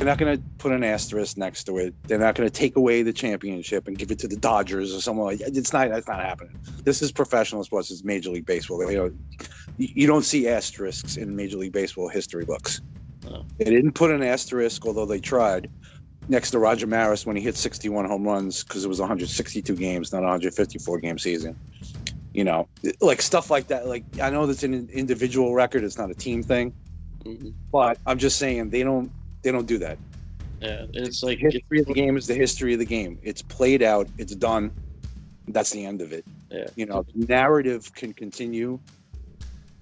They're not going to put an asterisk next to it. They're not going to take away the championship and give it to the Dodgers or someone like It's not. That's not happening. This is professional sports. It's Major League Baseball. You know, you don't see asterisks in Major League Baseball history books. Oh. They didn't put an asterisk, although they tried, next to Roger Maris when he hit 61 home runs because it was 162 games, not 154 game season. You know, like stuff like that. Like I know that's an individual record; it's not a team thing. Mm-hmm. But I'm just saying they don't they don't do that. Yeah, it's like the history of the game is the history of the game. It's played out. It's done. That's the end of it. Yeah. You know, narrative can continue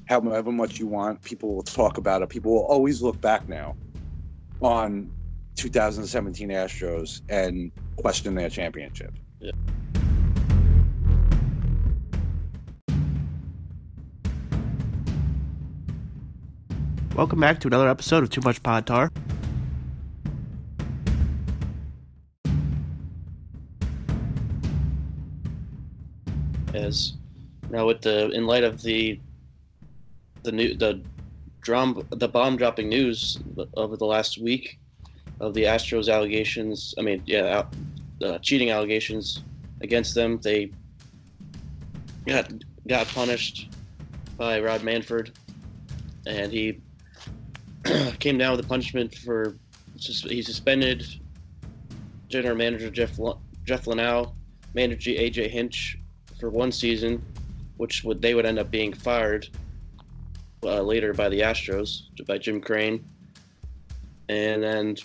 however much you want. People will talk about it. People will always look back now on 2017 Astros and question their championship. Yeah. Welcome back to another episode of Too Much Pod Tar. Now, with the in light of the the new the drum the bomb dropping news over the last week of the Astros allegations. I mean, yeah, uh, cheating allegations against them. They got got punished by Rob Manfred, and he came down with a punishment for he suspended general manager Jeff Jeff Luhnow, manager AJ Hinch for one season, which would they would end up being fired uh, later by the Astros by Jim Crane, and then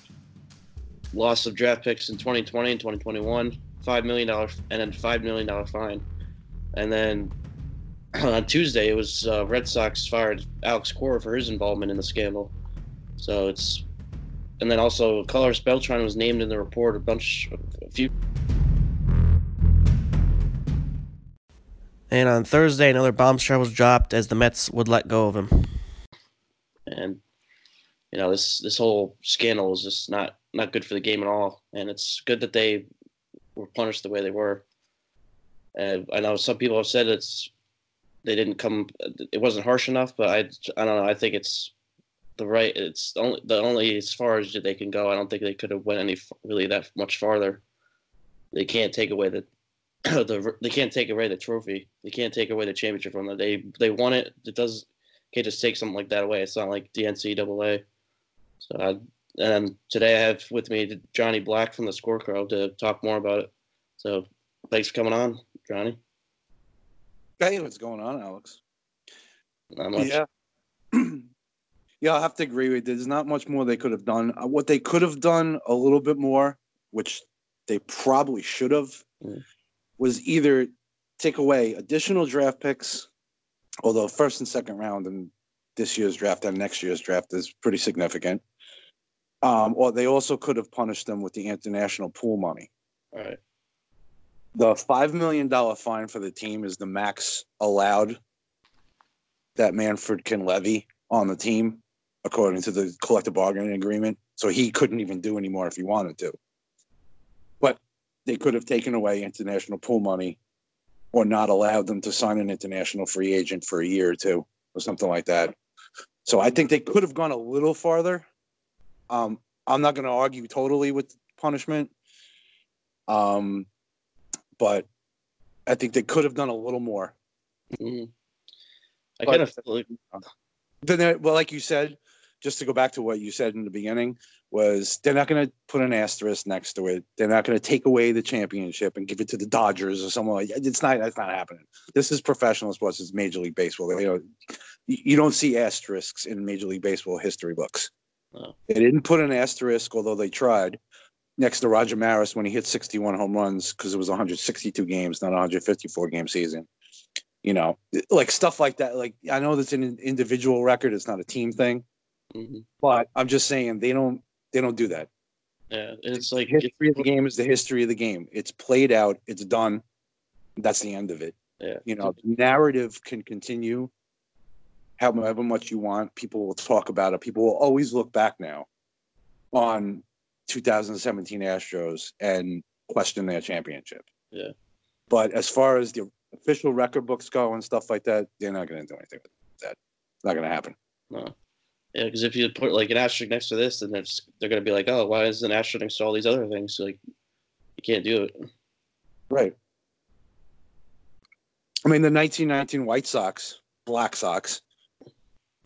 loss of draft picks in 2020 and 2021, five million dollar and then five million dollar fine, and then on Tuesday it was uh, Red Sox fired Alex Cora for his involvement in the scandal. So it's and then also Carlos Beltran was named in the report a bunch a few. And on Thursday, another bombshell was dropped as the Mets would let go of him. And you know this this whole scandal is just not not good for the game at all. And it's good that they were punished the way they were. And I know some people have said it's they didn't come. It wasn't harsh enough, but I I don't know. I think it's the right. It's only the only as far as they can go. I don't think they could have went any really that much farther. They can't take away the the they can't take away the trophy. They can't take away the championship from them. They they won it. It does can't just take something like that away. It's not like the NCAA. So I, and today I have with me Johnny Black from the Scorecrow to talk more about it. So thanks for coming on, Johnny. Hey, what's going on, Alex? Not much. Yeah. yeah, I have to agree with you. There's not much more they could have done. Uh, what they could have done a little bit more, which they probably should have, mm. Was either take away additional draft picks, although first and second round in this year's draft and next year's draft is pretty significant. Um, or they also could have punished them with the international pool money. All right. The five million dollar fine for the team is the max allowed that Manfred can levy on the team, according to the collective bargaining agreement. So he couldn't even do anymore if he wanted to. They could have taken away international pool money or not allowed them to sign an international free agent for a year or two or something like that. So I think they could have gone a little farther. Um, I'm not going to argue totally with punishment, um, but I think they could have done a little more. Mm-hmm. I kind of feel like. Then, well, like you said, just to go back to what you said in the beginning, was they're not going to put an asterisk next to it. They're not going to take away the championship and give it to the Dodgers or someone like it's not. That's not happening. This is professional sports. It's Major League Baseball. You know, you don't see asterisks in Major League Baseball history books. Oh. They didn't put an asterisk, although they tried, next to Roger Maris when he hit 61 home runs because it was 162 games, not 154 game season. You know, like stuff like that. Like I know that's an individual record; it's not a team thing. Mm-hmm. But I'm just saying they don't they don't do that. Yeah, and it's like the history of the game is the history of the game. It's played out. It's done. That's the end of it. Yeah, you know, the narrative can continue however much you want. People will talk about it. People will always look back now on 2017 Astros and question their championship. Yeah. But as far as the official record books go and stuff like that, they're not going to do anything with that. It's not going to happen. No. Yeah, because if you put like an asterisk next to this, then they're, just, they're gonna be like, oh, why is an asterisk next to all these other things? Like, you can't do it. Right. I mean, the 1919 White Sox, Black Sox,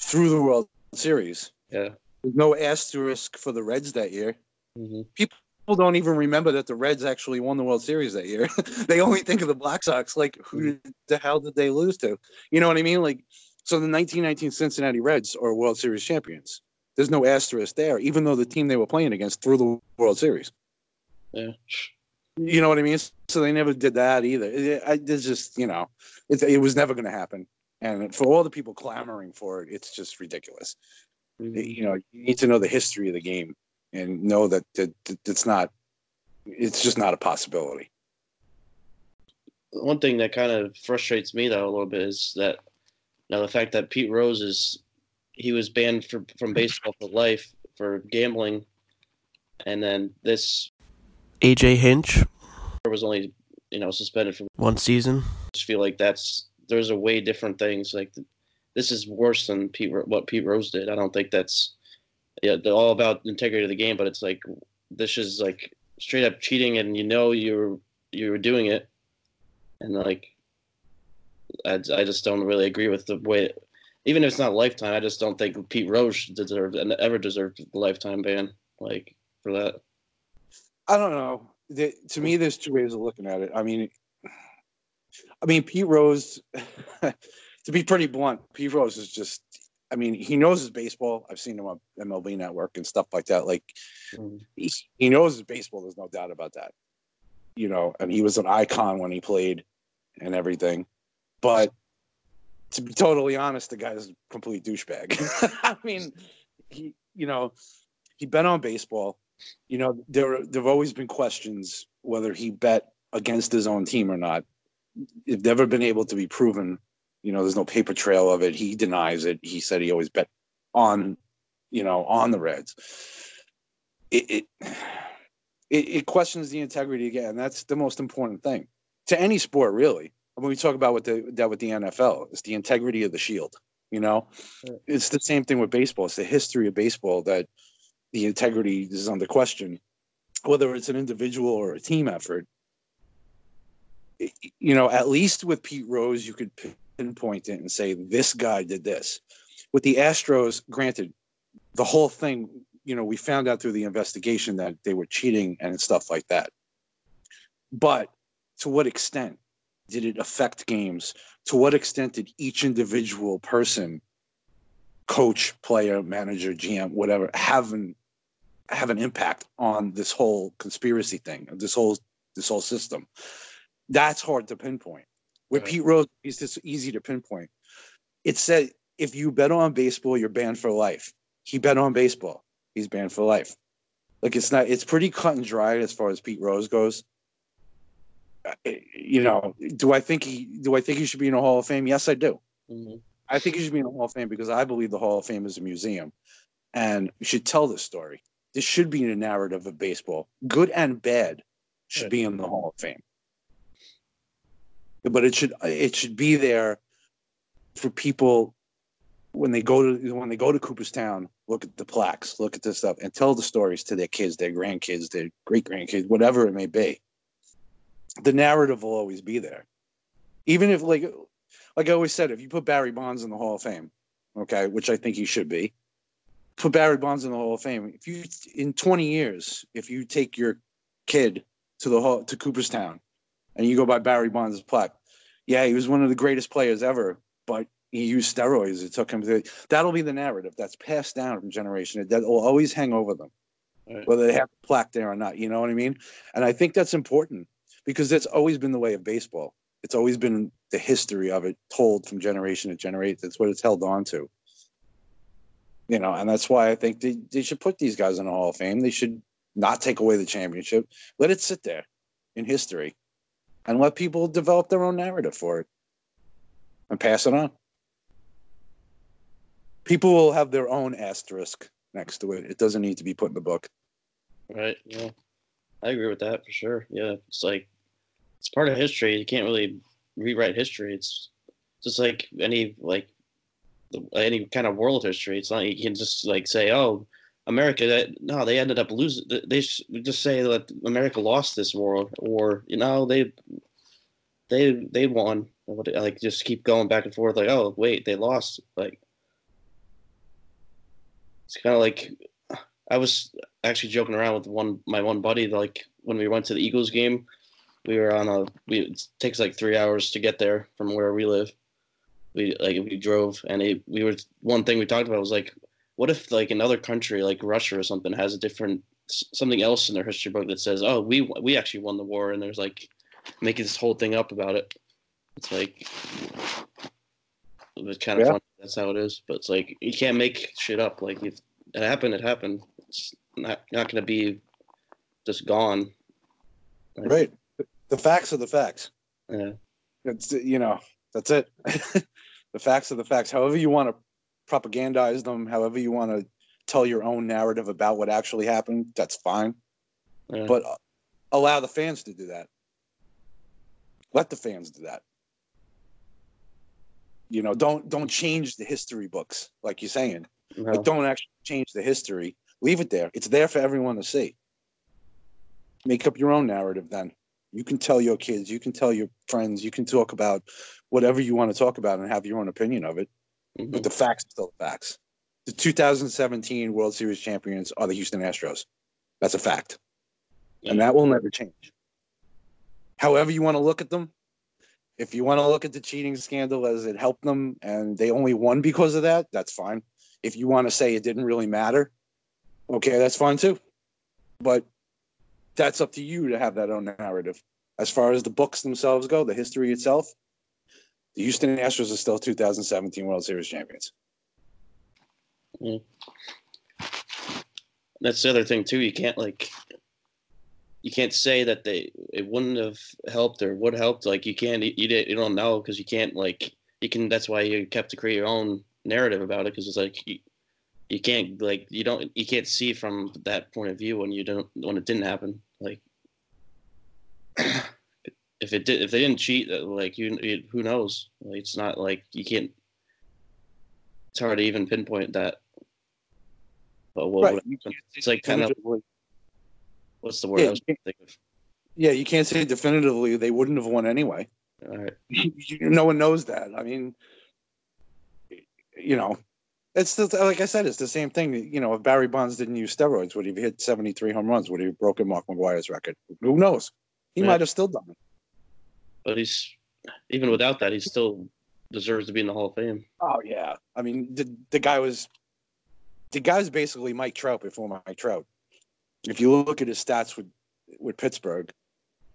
through the World Series. Yeah. There's no asterisk for the Reds that year. hmm People don't even remember that the Reds actually won the World Series that year. they only think of the Black Sox. Like, who the hell did they lose to? You know what I mean? Like, so the 1919 Cincinnati Reds are World Series champions. There's no asterisk there, even though the team they were playing against threw the World Series. Yeah. You know what I mean? So they never did that either. It, I, it's just, you know, it, it was never going to happen. And for all the people clamoring for it, it's just ridiculous. Mhm. You know, you need to know the history of the game and know that, that, that it's not, it's just not a possibility. One thing that kind of frustrates me though a little bit is that now the fact that Pete Rose is he was banned for, from baseball for life for gambling, and then this AJ Hinch, was only you know suspended for. one season. I just feel like that's there's a way different things like this is worse than Pete what Pete Rose did. I don't think that's yeah they're all about integrity of the game, but it's like this is like straight up cheating, and you know you're you were doing it, and like I, I just don't really agree with the way. Even if it's not lifetime, I just don't think Pete Rose deserved and ever deserved a lifetime ban like for that. I don't know. The, to me, there's two ways of looking at it. I mean, I mean, Pete Rose, to be pretty blunt, Pete Rose is just, I mean, he knows his baseball. I've seen him on MLB Network and stuff like that. Like, Mhm. he, he knows his baseball. There's no doubt about that. You know, and he was an icon when he played and everything. But to be totally honest, the guy's a complete douchebag. I mean, he, you know, he bet on baseball. You know, there there've always been questions whether he bet against his own team or not. It's never been able to be proven. You know, there's no paper trail of it. He denies it. He said he always bet on, you know, on the Reds. It it it, it questions the integrity again. That's the most important thing to any sport, really. When we talk about what the that with the NFL, it's the integrity of the shield. You know, Right. it's the same thing with baseball. It's the history of baseball that the integrity is under question, whether it's an individual or a team effort. You know, at least with Pete Rose, you could pinpoint it and say this guy did this. With the Astros, granted, the whole thing, you know, we found out through the investigation that they were cheating and stuff like that. But to what extent did it affect games? To what extent did each individual person, coach, player, manager, GM, whatever, have an have an impact on this whole conspiracy thing, this whole this whole system? That's hard to pinpoint. With Right. Pete Rose, it's just easy to pinpoint. It said if you bet on baseball, you're banned for life. He bet on baseball. He's banned for life. Like it's not. It's pretty cut and dry as far as Pete Rose goes. Uh, You know, do I think he do I think he should be in a Hall of Fame? Yes, I do. Mhm. I think he should be in the Hall of Fame because I believe the Hall of Fame is a museum, and we should tell this story. This should be in a narrative of baseball, good and bad, should Right. be in the Hall of Fame. But it should it should be there for people when they go to when they go to Cooperstown. Look at the plaques, look at this stuff, and tell the stories to their kids, their grandkids, their great grandkids, whatever it may be. The narrative will always be there, even if like like I always said, if you put Barry Bonds in the Hall of Fame, okay, which I think he should be, put Barry Bonds in the Hall of Fame. If you in 20 years, if you take your kid to the hall to Cooperstown and you go by Barry Bonds' plaque, yeah, he was one of the greatest players ever, but he used steroids. It took him to that'll be the narrative that's passed down from generation. That will always hang over them, Right. whether they have a plaque there or not. You know what I mean? And I think that's important because that's always been the way of baseball. It's always been the history of it told from generation to generation. That's what it's held on to. You know, and that's why I think they, they should put these guys in the Hall of Fame. They should not take away the championship. Let it sit there in history and let people develop their own narrative for it and pass it on. People will have their own asterisk next to it. It doesn't need to be put in the book. Right. Yeah. I agree with that for sure. Yeah. It's like it's part of history. You can't really rewrite history. It's just like any like any kind of world history. It's not you can just like say, oh, America. That no, they ended up losing. They just say that America lost this war, or you know they they they won. Like just keep going back and forth. Like oh wait, they lost. Like it's kind of like I was actually joking around with one my one buddy. Like when we went to the Eagles game, we were on a. We, it takes like three hours to get there from where we live. We like we drove, and it, we were one thing we talked about was like, what if like another country like Russia or something has a different something else in their history book that says, oh, we we actually won the war, and there's like making this whole thing up about it. It's like it's kind of yeah. fun. That's how it is. But it's like you can't make shit up. Like if it happened, it happened. It's not not going to be just gone. Like, right. The facts are the facts. Yeah. It's you know that's it. the facts are the facts. However you want to propagandize them, however you want to tell your own narrative about what actually happened, that's fine. Yeah. But uh, allow the fans to do that. Let the fans do that. You know, don't don't change the history books like you're saying. No. But don't actually change the history. Leave it there. It's there for everyone to see. Make up your own narrative then. You can tell your kids, you can tell your friends, you can talk about whatever you want to talk about and have your own opinion of it. Mm-hmm. But the facts are still the facts. The 2017 World Series champions are the Houston Astros. That's a fact. And that will never change. However, you want to look at them, if you want to look at the cheating scandal as it helped them and they only won because of that, that's fine. If you want to say it didn't really matter, okay, that's fine too. But that's up to you to have that own narrative. As far as the books themselves go, the history itself, the Houston Astros are still 2017 World Series champions. Mm. That's the other thing too. You can't like, you can't say that they it wouldn't have helped or would helped. Like you can't you, you don't know because you can't like you can. That's why you kept to create your own narrative about it because it's like you, you can't like you don't you can't see from that point of view when you don't when it didn't happen like if it did if they didn't cheat uh, like you, who knows? Like, it's not like you can't it's hard to even pinpoint that. But what right. it's like kind of what's the word yeah, I was thinking of? Yeah you can't say definitively they wouldn't have won anyway. All right. No one knows that. I mean you know, it's the, like I said, it's the same thing. You know, if Barry Bonds didn't use steroids, would he have hit 73 home runs? Would he have broken Mark McGwire's record? Who knows? He yeah. might have still done it. But he's even without that, he still deserves to be in the Hall of Fame. Oh yeah, I mean the the guy was the guy's basically Mike Trout before Mike Trout. If you look at his stats with with Pittsburgh,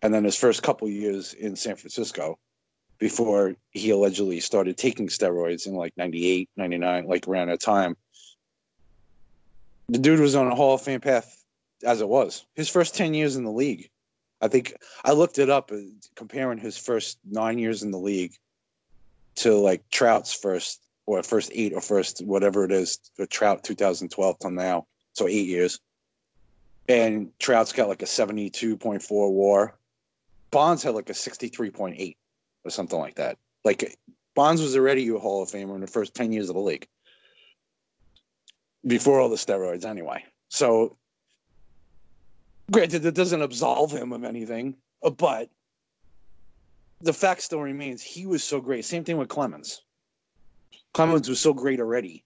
and then his first couple years in San Francisco, before he allegedly started taking steroids in like 98, 99, like around that time. The dude was on a Hall of Fame path as it was. His first 10 years in the league. I think I looked it up uh, comparing his first nine years in the league to like Trout's first or first eight or first whatever it is for Trout 2012 till now. So eight years. And Trout's got like a 72.4 war. Bonds had like a 63.8 or something like that. Like Bonds was already a Hall of Famer in the first 10 years of the league before all the steroids, anyway. So, granted, it doesn't absolve him of anything, but the fact still remains he was so great. Same thing with Clemens. Clemens was so great already.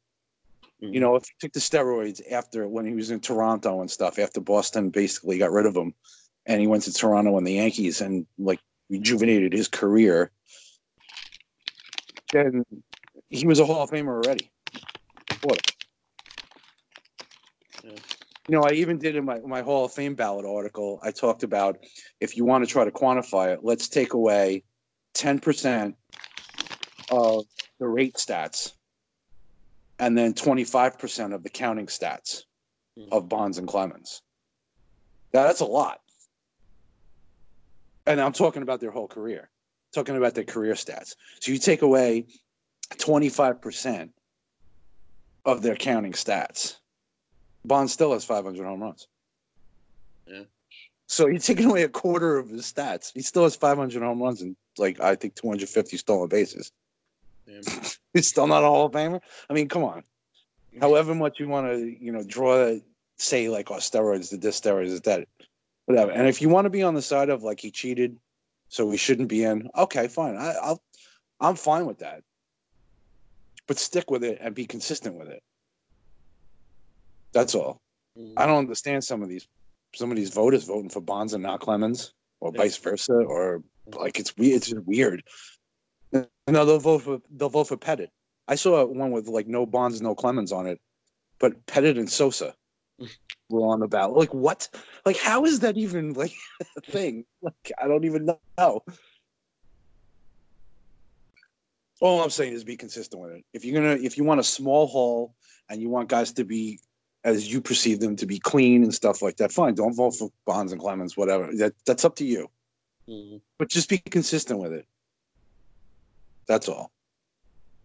Mm-hmm. You know, if he took the steroids after when he was in Toronto and stuff, after Boston basically got rid of him, and he went to Toronto and the Yankees, and like rejuvenated his career, then he was a Hall of Famer already. What? Yeah. You know, I even did in my, my Hall of Fame ballot article, I talked about if you want to try to quantify it, let's take away 10% of the rate stats and then 25% of the counting stats mm-hmm. of Bonds and Clemens. Now, that's a lot and I'm talking about their whole career, talking about their career stats. So you take away 25% of their counting stats. Bond still has 500 home runs. Yeah. So you're taking away a quarter of his stats. He still has 500 home runs and like I think 250 stolen bases. Yeah. He's still not a Hall of Famer. I mean, come on. However much you want to, you know, draw, say like, oh, steroids, the this, steroids, is that, whatever. And if you want to be on the side of like he cheated, so we shouldn't be in, okay, fine. I, I'll, I'm fine with that. But stick with it and be consistent with it. That's all. Mhm. I don't understand some of these some of these voters voting for Bonds and not Clemens, or Yeah. vice versa, or like it's weird. It's just weird. No, they'll vote for they'll vote for Pettitte. I saw one with like no Bonds, no Clemens on it, but Pettitte and Sosa were on the ballot. Like what? Like how is that even like a thing? Like I don't even know. All I'm saying is be consistent with it. If you're gonna, if you want a small hall and you want guys to be as you perceive them to be clean and stuff like that, fine. Don't vote for Bonds and Clemens, whatever. That that's up to you. Mhm. But just be consistent with it. That's all.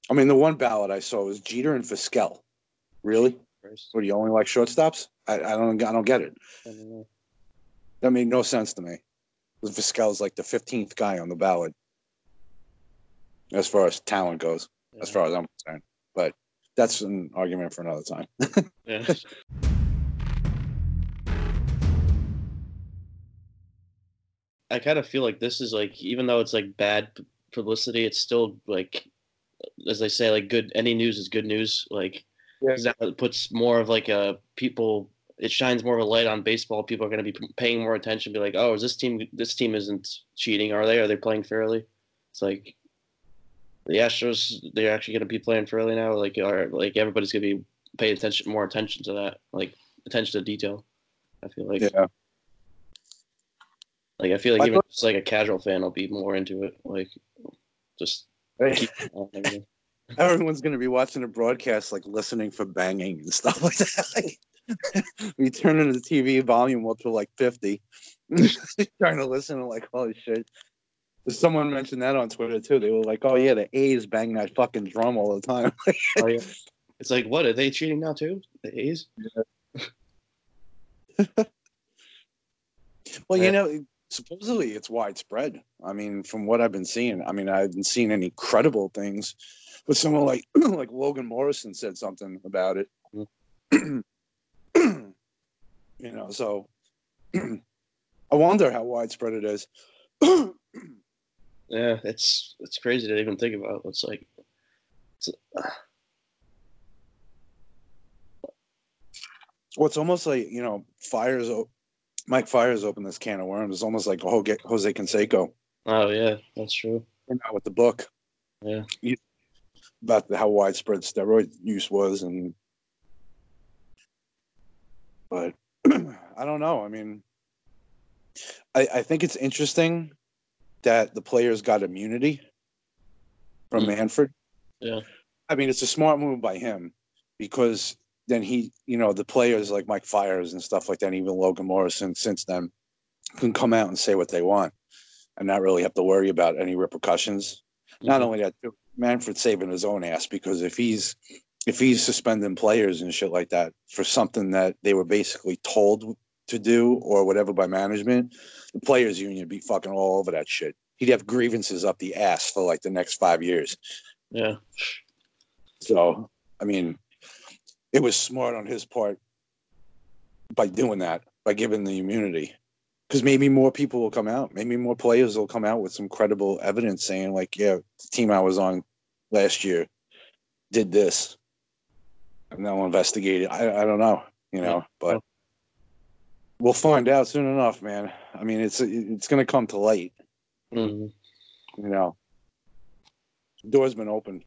I mean, the one ballot I saw was Jeter and Vizquel. Really? Christ. What do you only like shortstops? I, I don't I don't get it. I don't. That made no sense to me. Vizquel's like the fifteenth guy on the ballot. As far as talent goes, as far as I'm concerned. But that's an argument for another time. Yeah. I kind of feel like this is like, even though it's like bad publicity, it's still like, as they say, like good. Any news is good news. Like, Yeah. 'cause that puts more of like a people. It shines more of a light on baseball. People are going to be paying more attention. Be like, oh, is this team? This team isn't cheating, are they? Are they playing fairly? It's like the Astros. They're actually going to be playing fairly now. Like, are like everybody's going to be paying attention, more attention to that. Like attention to detail. I feel like. Yeah. Like I feel like even just like a casual fan will be more into it. Like just keep Everyone's gonna be watching a broadcast, like listening for banging and stuff like that. Like, we turn into the TV volume up to like fifty, trying to listen. and like, holy shit! Someone mentioned that on Twitter too. They were like, "Oh yeah, the A's bang that fucking drum all the time." Oh, yeah. It's like what are they cheating now too? The A's? well, you know, supposedly it's widespread. I mean, from what I've been seeing, I mean, I haven't seen any credible things, but someone like like Logan Morrison said something about it. you know, so I wonder how widespread it is. Yeah, it's it's crazy to even think about. It's like it's, uh, well, it's almost like you know, fires. o- Mike Fiers opened this can of worms. It's almost like Jose Jose Canseco oh yeah, that's true. came out with the book. Yeah. You- about how widespread steroid use was, and but I don't know. I mean, I, I think it's interesting that the players got immunity from Mm. Manfred. Yeah. I mean, it's a smart move by him because then he, you know, the players like Mike Fiers and stuff like that, even Logan Morrison since then, can come out and say what they want and not really have to worry about any repercussions. Not Mhm. only that, too, Manfred's saving his own ass because if he's if he's suspending players and shit like that for something that they were basically told to do or whatever by management, the players union would be fucking all over that shit. He'd have grievances up the ass for like the next five years. yeah, So, I mean, it was smart on his part by doing that, by giving the immunity. Because maybe more people will come out. Maybe more players will come out with some credible evidence saying, like, yeah, the team I was on last year did this. And they'll investigate it. I, I don't know, you know, but we'll find out soon enough, man. I mean, it's it's going to come to light, Mhm. you know. The door's been open.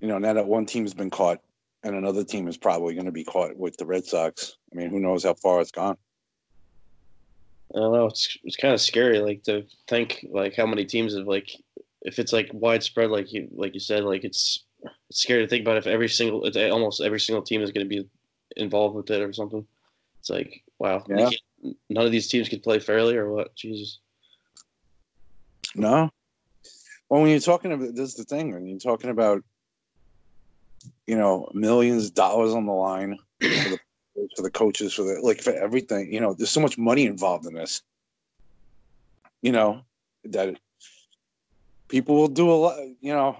You know, now that one team's been caught and another team is probably going to be caught with the Red Sox. I mean, who knows how far it's gone? I don't know. It's it's kind of scary, like to think like how many teams have like if it's like widespread, like you like you said, like it's it's scary to think about if every single it's almost every single team is going to be involved with it or something. It's like wow, Yeah. none of these teams can play fairly or what? Jesus. No. Well, when you're talking about this is the thing, when you're talking about you know millions of dollars on the line for the for the coaches for the like for everything, you know, there's so much money involved in this. You know that people will do a lot. You know,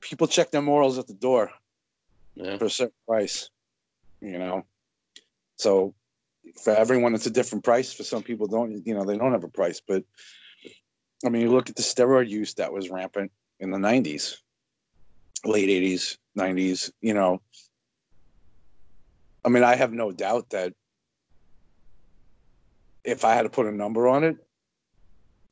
people check their morals at the door Yeah. for a certain price. You know, so for everyone, it's a different price. For some people, don't you know they don't have a price. But I mean, you look at the steroid use that was rampant in the '90s, late '80s, '90s. You know, I mean, I have no doubt that if I had to put a number on it,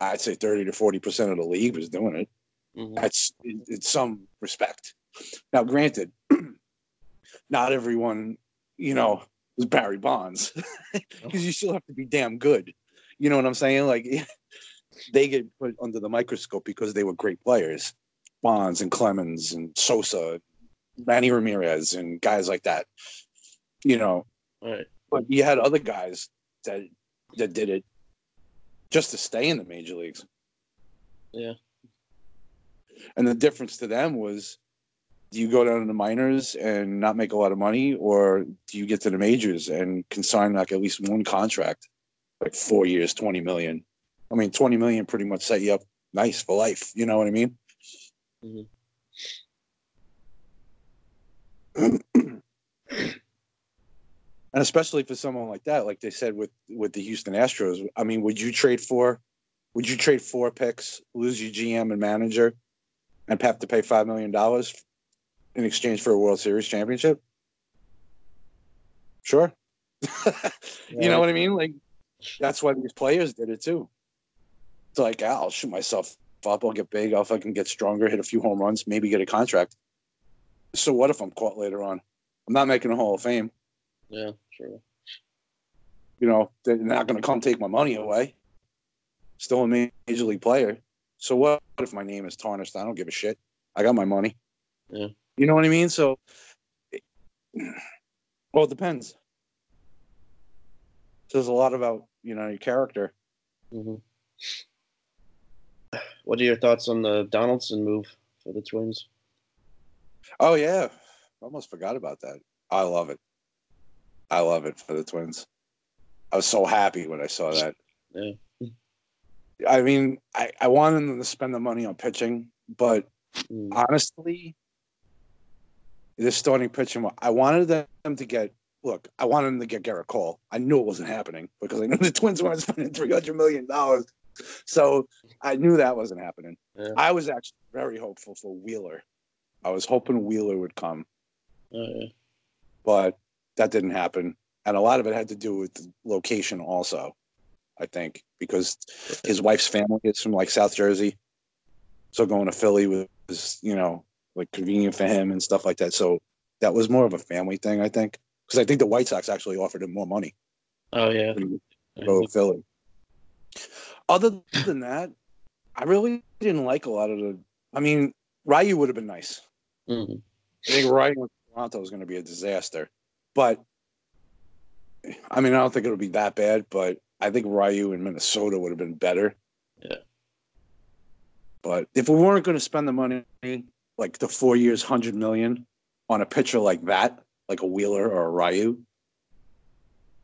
I'd say 30 to 40 percent of the league was doing it. Mhm. That's in, some respect. Now, granted, not everyone, you know, was Barry Bonds because you still have to be damn good. You know what I'm saying? Like they get put under the microscope because they were great players, Bonds and Clemens and Sosa, Manny Ramirez, and guys like that. You know, right. but you had other guys that that did it just to stay in the major leagues. Yeah. And the difference to them was do you go down to the minors and not make a lot of money or do you get to the majors and can sign like at least one contract like four years 20 million i mean 20 million pretty much set you up nice for life you know what i mean Mhm. and especially for someone like that like they said with with the houston astros i mean would you trade for would you trade four picks lose your gm and manager and have to pay five million dollars in exchange for a world series championship? Sure. You know what i mean? Like that's why these players did it too. It's like ah, i'll shoot myself up i'll get big i'll fucking get stronger hit a few home runs maybe get a contract. So what if i'm caught later on? I'm not making a hall of fame Yeah. Sure. you know, they're not going to come take my money away. Still a major league player. So what if my name is tarnished? I don't give a shit. I got my money. Yeah. You know what I mean? So, well, it depends. Says a lot about you know your character. hmm What are your thoughts on the Donaldson move for the Twins? Oh yeah, I almost forgot about that. I love it. I love it for the Twins. I was so happy when I saw that. Yeah. I mean, I, I wanted them to spend the money on pitching, but Mm. honestly, the starting pitching, I wanted them to get. Look, I wanted them to get Gerrit Cole. I knew it wasn't happening because I knew the Twins weren't spending three hundred million dollars, so I knew that wasn't happening. Yeah. I was actually very hopeful for Wheeler. I was hoping Wheeler would come, Oh, yeah. but that didn't happen, and a lot of it had to do with the location, also. I think because his wife's family is from like South Jersey, so going to Philly was you know like convenient for him and stuff like that. So that was more of a family thing, I think, because I think the White Sox actually offered him more money Oh yeah. go to Philly. Other than that, I really didn't like a lot of the. I mean, Ryu would have been nice. Mhm. I think Ryu in Toronto is going to be a disaster, but I mean, I don't think it'll be that bad. But I think Ryu in Minnesota would have been better. Yeah. But if we weren't going to spend the money, like the four years, hundred million, on a pitcher like that, like a Wheeler or a Ryu,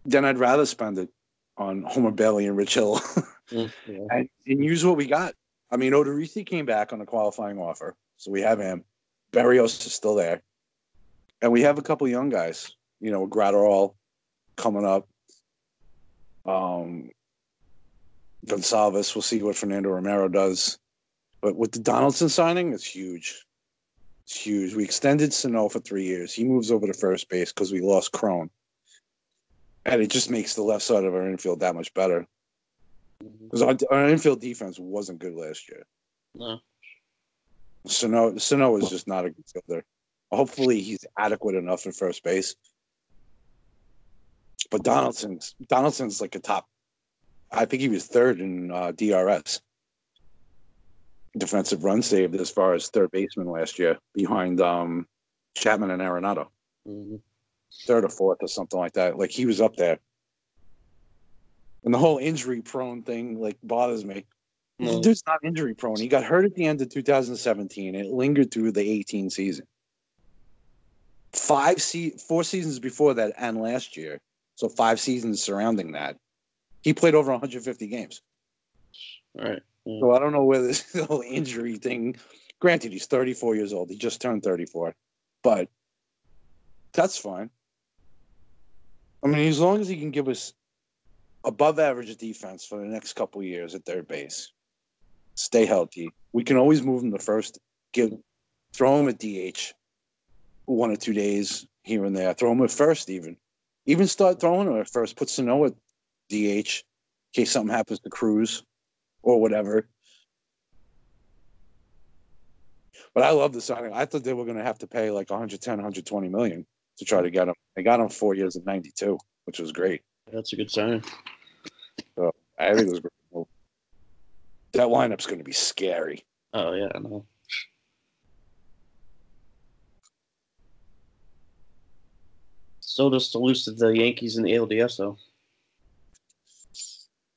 then I'd rather spend it on Homer Bailey and Rich Hill yeah. and, and use what we got. I mean, Odorizzi came back on a qualifying offer, so we have him. Berrios is still there, and we have a couple young guys. You know, Graterol coming up. Um, Gonsalves. We'll see what Fernando Romero does, but with the Donaldson signing, it's huge. It's huge. We extended Sano for three years. He moves over to first base because we lost Cron, and it just makes the left side of our infield that much better. Because our, our infield defense wasn't good last year. No. Sano Sano is just not a good fielder. Hopefully, he's adequate enough in first base. But Donaldson's Donaldson's like a top. I think he was third in uh, DRS, defensive run saved as far as third baseman last year, behind um, Chapman and Arenado, hmm third or fourth or something like that. Like he was up there. And the whole injury prone thing like bothers me. The dude's not injury prone. He got hurt at the end of 2017. It lingered through the 18 season. Five se- four seasons before that and last year. So five seasons surrounding that. He played over 150 games. All right. So I don't know where this whole injury thing. Granted, he's 34 years old. He just turned 34, but that's fine. I mean, as long as he can give us above average defense for the next couple of years at third base, stay healthy. We can always move him to first. Give, throw him at DH, one or two days here and there. Throw him at first, even, even start throwing him at first. Put Sano at DH in case something happens to Cruz or whatever. But I love the signing. I thought they were going to have to pay like 110, 120 million to try to get him. They got him four years at 92, which was great. That's a good sign. So I think it was great. That lineup's going to be scary. Oh yeah, I So just to lose to the Yankees in the ALDS though.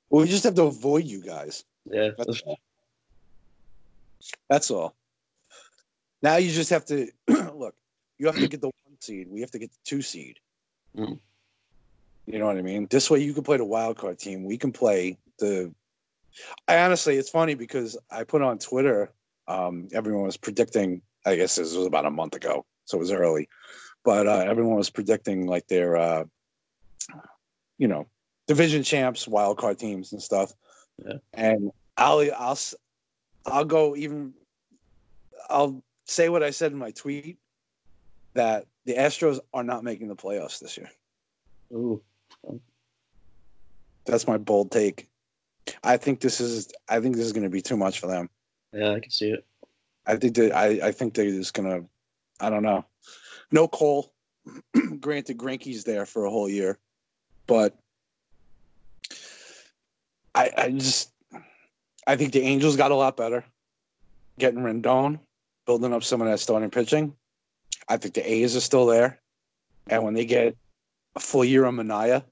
Well, we just have to avoid you guys. Yeah. That's all. That's all. Now you just have to look. You have to get the one seed. We have to get the two seed. Mhm. You know what I mean? This way you can play the wild card team. We can play the. I honestly, it's funny because I put on Twitter. Um, everyone was predicting. I guess this was about a month ago, so it was early, but uh, everyone was predicting like their, uh, you know, division champs, wild card teams and stuff. Yeah. And I'll I'll I'll go even. I'll say what I said in my tweet that the Astros are not making the playoffs this year. Ooh. That's my bold take. I think this is I think this is going to be too much for them. Yeah, I can see it. I think that I I think they're just going to I don't know. No Cole. Granted, Greinke's there for a whole year, but I I just I think the Angels got a lot better. Getting Rendon, building up some of that starting pitching. I think the A's are still there, and when they get a full year on Manaea,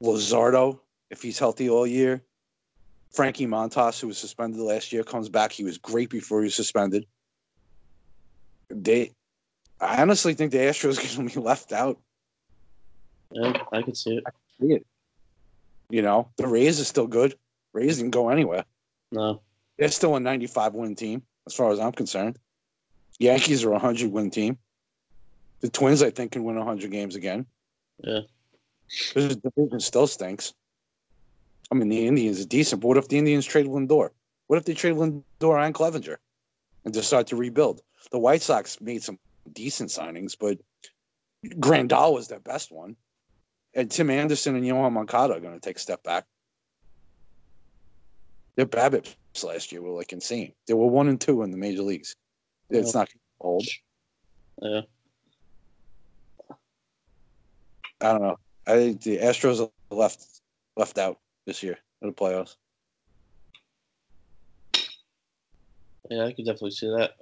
Luzardo, if he's healthy all year, Frankie Montas, who was suspended last year, comes back. He was great before he was suspended. They, I honestly think the Astros are going to be left out. Yeah, I can see it. See it. You know, the Rays are still good. Rays didn't go anywhere. No. They're still a 95 win team, as far as I'm concerned. Yankees are a 100 win team. The Twins, I think, can win 100 games again. Yeah. The division still stinks. I mean, the Indians are decent, but what if the Indians trade Lindor? What if they trade Lindor and Clevinger and decide to rebuild? The White Sox made some decent signings, but Grandal was their best one. And Tim Anderson and Yoán Moncada are going to take a step back. Their BABIP's last year were like insane. They were one and two in the major leagues. It's not old. Yeah. I don't know. I think the Astros are left left out this year in the playoffs. Yeah, I could definitely see that.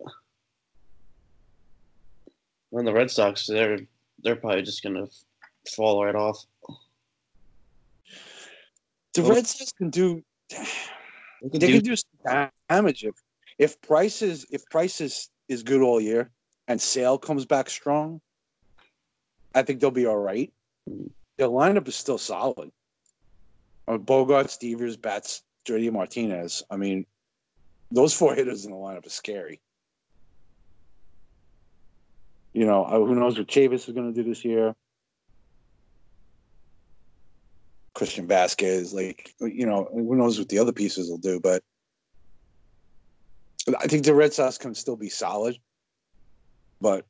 And the Red Sox, they're they're probably just gonna fall right off. The Red Sox can do They could they do, can do some damage if if Price is if Price is, good all year and Sale comes back strong. I think they'll be all right. Mhm. Their lineup is still solid. Uh, Bogaerts, Devers, Betts, JD Martinez. I mean, those four hitters in the lineup is scary. You know, who knows what Chavis is going to do this year? Christian Vasquez, like you know, who knows what the other pieces will do, but I think the Red Sox can still be solid. But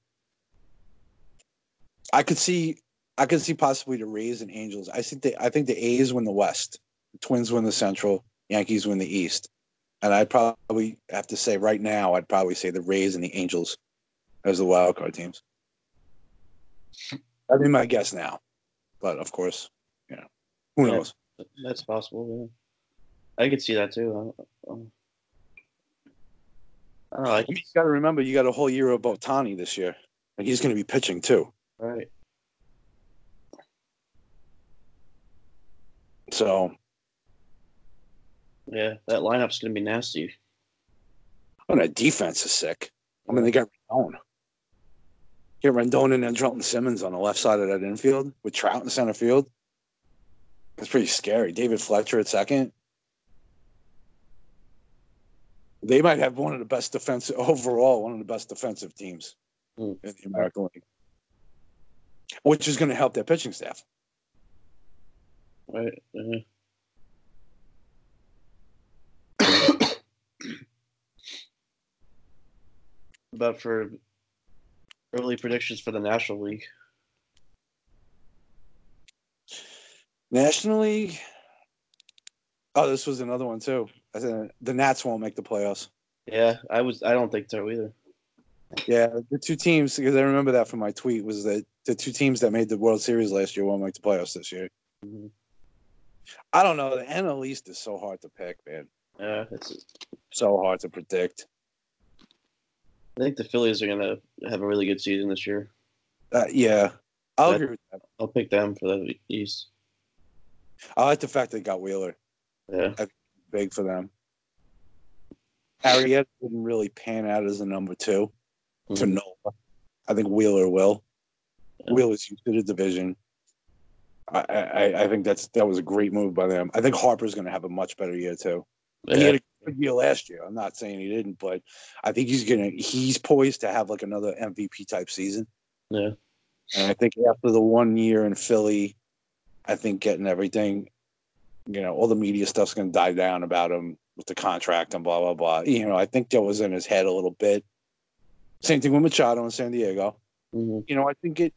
I could see I could see possibly the Rays and Angels. I think they I think the A's win the West, the Twins win the Central, Yankees win the East. And I'd probably have to say right now, I'd probably say the Rays and the Angels as the wild card teams. That'd be my guess now. But of course, you know, who Yeah. knows? that's possible. Yeah. I could see that too. I, I don't know. I I mean, you got to remember, you got a whole year of Ohtani this year, and he's going to be pitching too. right. So, Yeah, that lineup's gonna be nasty. oh, that defense is sick. I mean, they got Rendon. Get Rendon and then Andrelton Simmons on the left side of that infield with Trout in center field. That's pretty scary. David Fletcher at second. They might have one of the best defensive overall, one of the best defensive teams Hmm. in the American League, which is going to help their pitching staff. Right. Yeah. About for early predictions for the National League. National League. Oh, this was another one too. I said the Nats won't make the playoffs. Yeah, I was. I don't think so either. Yeah, the two teams because I remember that from my tweet was that the two teams that made the World Series last year won't make the playoffs this year. Mhm. I don't know. The NL East is so hard to pick, man. Yeah, it's. So hard to predict. I think the Phillies are gonna have a really good season this year. Uh, yeah, I'll agree with that. I'll pick them for the East. I like the fact they got Wheeler Yeah. big for them. Arrieta didn't really pan out as a number two to Mhm. Nola. I think Wheeler will. Yeah. Wheeler's used to the division. I, I I think that's that was a great move by them. I think Harper's going to have a much better year too. He had a good year last year. I'm not saying he didn't, but I think he's gonna he's poised to have like another MVP type season. Yeah. And I think after the one year in Philly, I think getting everything, you know, all the media stuff's gonna die down about him with the contract and blah blah blah. You know, I think that was in his head a little bit. Same thing with Machado in San Diego. Mhm. You know, I think it.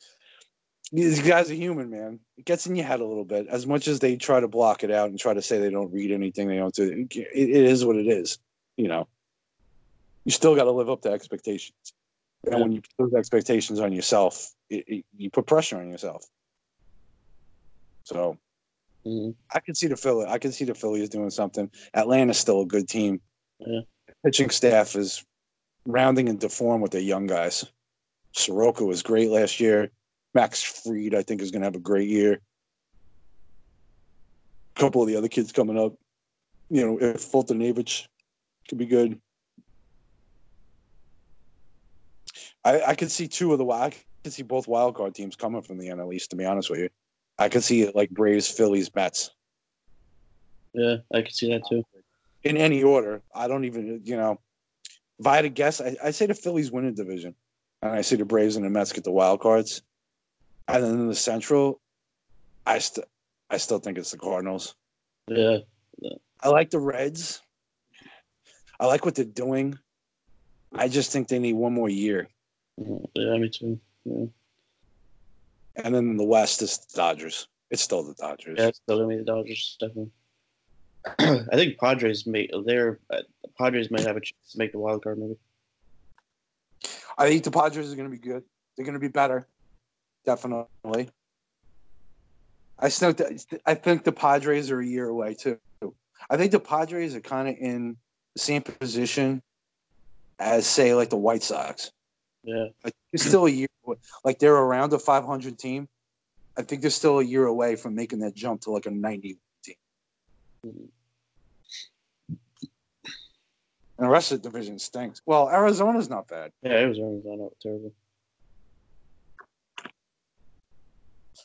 These guys are human, man. It gets in your head a little bit. As much as they try to block it out and try to say they don't read anything, they don't do. It, it is what it is. You know, you still got to live up to expectations. And Yeah. when you put those expectations on yourself, it, it, you put pressure on yourself. So Mhm. I can see the Philly. I can see the Phillies doing something. Atlanta's still a good team. Yeah. Pitching staff is rounding into form with their young guys. Soroka was great last year. Max Fried, I think, is going to have a great year. A couple of the other kids coming up. You know, if Foltynewicz could be good. I, I could see two of the I could see both wild card teams coming from the NL East. To be honest with you, I could see it like Braves, Phillies, Mets Yeah, I can see that too. in any order. I don't even, you know, if I had to guess, I, I say the Phillies win a division, and I see the Braves and the Mets get the wild cards, and then in the Central, I still, I still think it's the Cardinals. Yeah. I like the Reds. I like what they're doing. I just think they need one more year. Yeah, me too. Yeah, and then in the West is the Dodgers. It's still the Dodgers. yeah it's still gonna be the Dodgers, definitely. I think Padres may their uh, Padres might have a chance to make the wild card maybe. I think the Padres are going to be good. They're going to be better, definitely. I still, I think the Padres are a year away too. I think the Padres are kind of in the same position as, say, like the White Sox. Yeah. Like it's still a year, away. like they're around a 500 team. I think they're still a year away from making that jump to like a 90 team. And the rest of the division stinks. Well, Arizona's not bad. Yeah, Arizona's not terrible.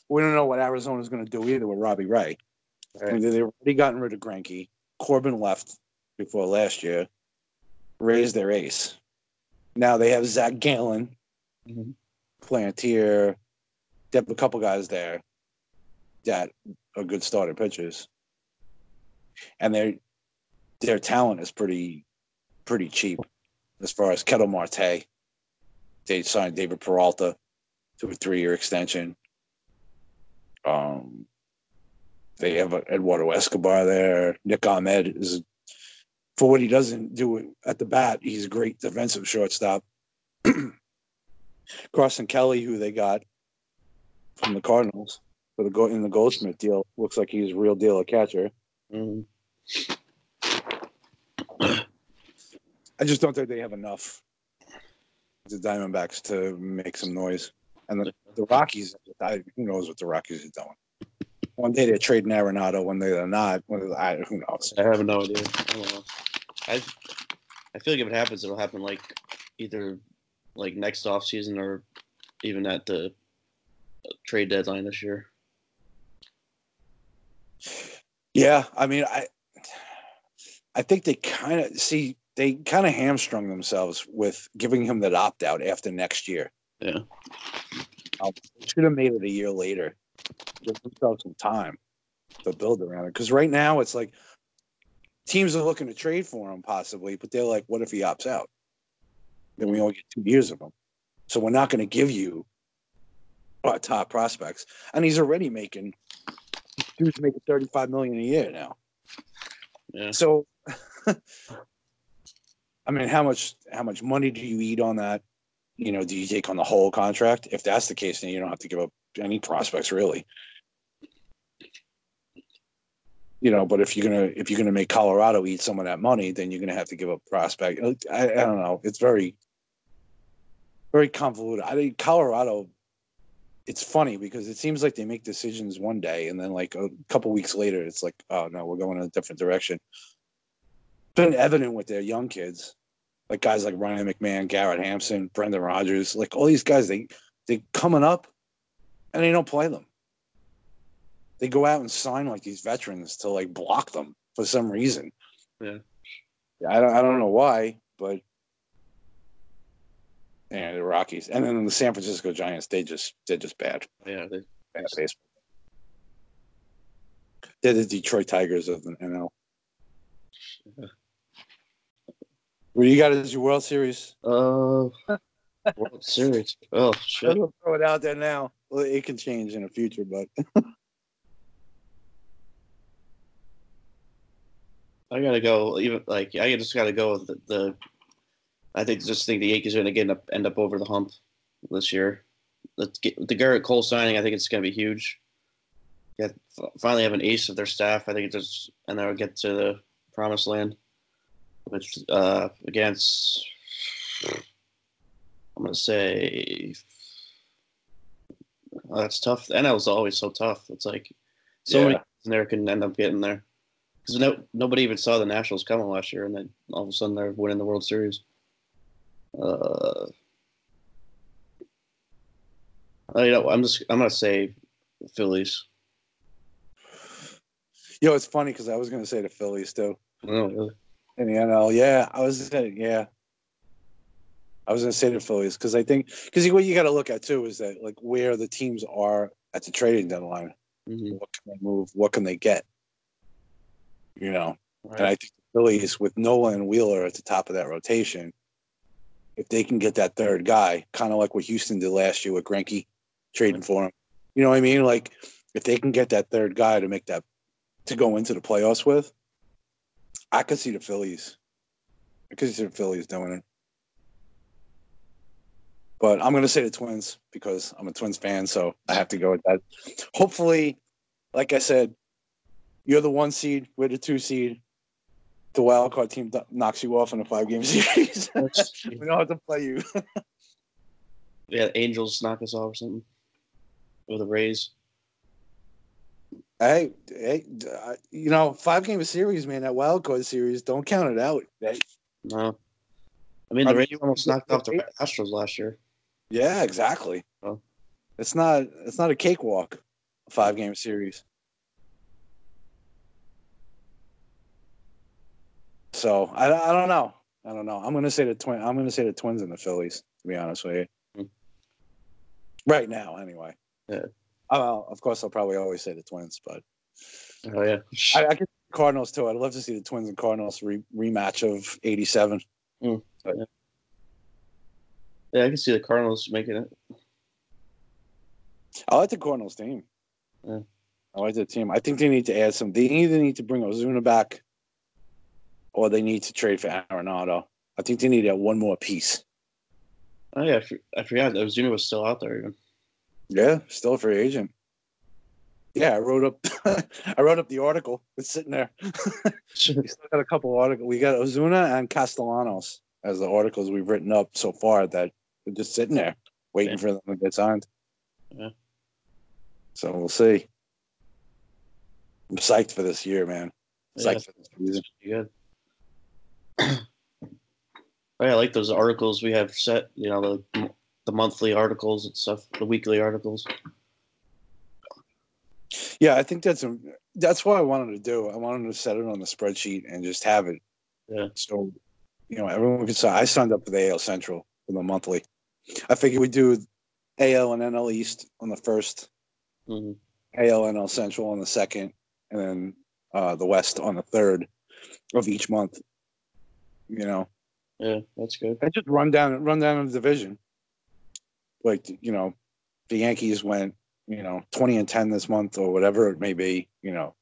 We don't know what Arizona's going to do either with Robbie Ray. I mean, they've already gotten rid of Greinke. Corbin left before last year. Raised their ace. Now they have Zac Gallen, Mhm. Plantier. They have a couple guys there that are good starter pitchers, and their their talent is pretty pretty cheap as far as Ketel Marte. They signed David Peralta to a three year extension. Um, they have Eduardo Escobar there. Nick Ahmed is, for what he doesn't do at the bat, he's a great defensive shortstop. Carson Kelly, who they got from the Cardinals for the go in the Goldschmidt deal, looks like he's a real deal a catcher. Mhm. I just don't think they have enough the Diamondbacks to make some noise. And the, the Rockies, I, who knows what the Rockies are doing? One day they're trading Arenado, one day they're not. One I, who knows? I have no idea. I don't know. I I feel like if it happens, it'll happen like either like next off season or even at the uh, trade deadline this year. Yeah, I mean, I I think they kind of see they kind of hamstrung themselves with giving him that opt out after next year. Yeah. Um, should have made it a year later. Give themselves some time to build around it. Because right now it's like teams are looking to trade for him possibly, but they're like, what if he opts out? Then we only get two years of him. So we're not going to give you our top prospects. And he's already making dude's making 35 million a year now. Yeah. So I mean, how much how much money do you eat on that? You know, do you take on the whole contract? If that's the case, then you don't have to give up any prospects really. You know, but if you're gonna if you're gonna make Colorado eat some of that money, then you're gonna have to give up prospect. I, I don't know. It's very very convoluted. I think Colorado. It's funny because it seems like they make decisions one day, and then like a couple weeks later, it's like, oh no, we're going in a different direction. Been evident with their young kids like guys like Ryan McMahon, Garrett Hampson, Brendan Rodgers, like all these guys, they they coming up and they don't play them. They go out and sign like these veterans to like block them for some reason. Yeah. I don't I don't know why, but yeah, the Rockies. And then the San Francisco Giants, they just they're just bad. Yeah. They, Bad baseball. They're the Detroit Tigers of the NL. Yeah. What do you got as your World Series? uh, World Series. Oh I'm shit. gonna throw it out there now. Well, it can change in the future, but I gotta go. Even like I just gotta go with the. the I think just think the Yankees are gonna get up, end up over the hump this year. Let's get the Gerrit Cole signing. I think it's gonna be huge. Get finally have an ace of their staff. I think it just and they'll get to the promised land. Which uh, against I'm gonna say oh, that's tough. The NL is always so tough. It's like so many Yeah. teams in there can end up getting there because no, nobody even saw the Nationals coming last year, and then all of a sudden they're winning the World Series. Uh, I you know I'm just I'm gonna say Phillies. yo, it's funny because I was gonna say the Phillies too Oh, really? In the NL. Yeah, I was gonna, yeah, I was gonna say the Phillies because I think because what you got to look at too is that like where the teams are at the trading deadline. Mhm. What can they move? What can they get? You know, and I think the Phillies with Nola and Wheeler at the top of that rotation, if they can get that third guy, kind of like what Houston did last year with Greinke, trading for him. You know what I mean? Like if they can get that third guy to make that to go into the playoffs with, I could see the Phillies. I could see the Phillies doing it. But I'm going to say the Twins because I'm a Twins fan, so I have to go with that. Hopefully, like I said, you're the one seed, we're the two seed. The wild card team knocks you off in a five game series. we don't have to play you. yeah, Angels knock us off or something. Or the Rays. Hey, hey, uh, you know, five game series, man. That wild card series, don't count it out. Hey, No. I mean, I the mean, Rays almost knocked off the Astros last year. Yeah, exactly. Oh. It's not. It's not a cakewalk. A five game series. So I, I don't know. I don't know. I'm gonna say the twin. I'm gonna say the Twins and the Phillies. To be honest with you, Hmm. right now, anyway. Yeah. Uh, of course, I'll probably always say the Twins, but Oh yeah. I, I could Cardinals too. I'd love to see the Twins and Cardinals re- rematch of '87. yeah, I can see the Cardinals making it. I like the Cardinals team. Yeah. I like the team. I think they need to add some. They either need to bring Ozuna back, or they need to trade for Arenado. I think they need to add one more piece. Oh yeah, I, I forgot that Ozuna was still out there even. Yeah, still a free agent. Yeah, I wrote up. I wrote up the article. It's sitting there. we still got a couple articles. We got Ozuna and Castellanos as the articles we've written up so far that they're just sitting there waiting Yeah. for them to get signed. Yeah. So we'll see. I'm psyched for this year, man. Yeah. Psyched for this season. Good. Oh, yeah, I like those articles we have set. You know, the the monthly articles and stuff, the weekly articles. Yeah, I think that's a, that's what I wanted to do. I wanted to set it on the spreadsheet and just have it. Yeah. So you know, everyone can sign. I signed up for the AL Central for the monthly. I figured we'd do AL and NL East on the first, hmm AL and NL Central on the second, and then uh, the West on the third of each month. You know, Yeah, that's good. and just run down run down the division. Like you know, the Yankees went you know twenty and ten this month or whatever it may be. You know,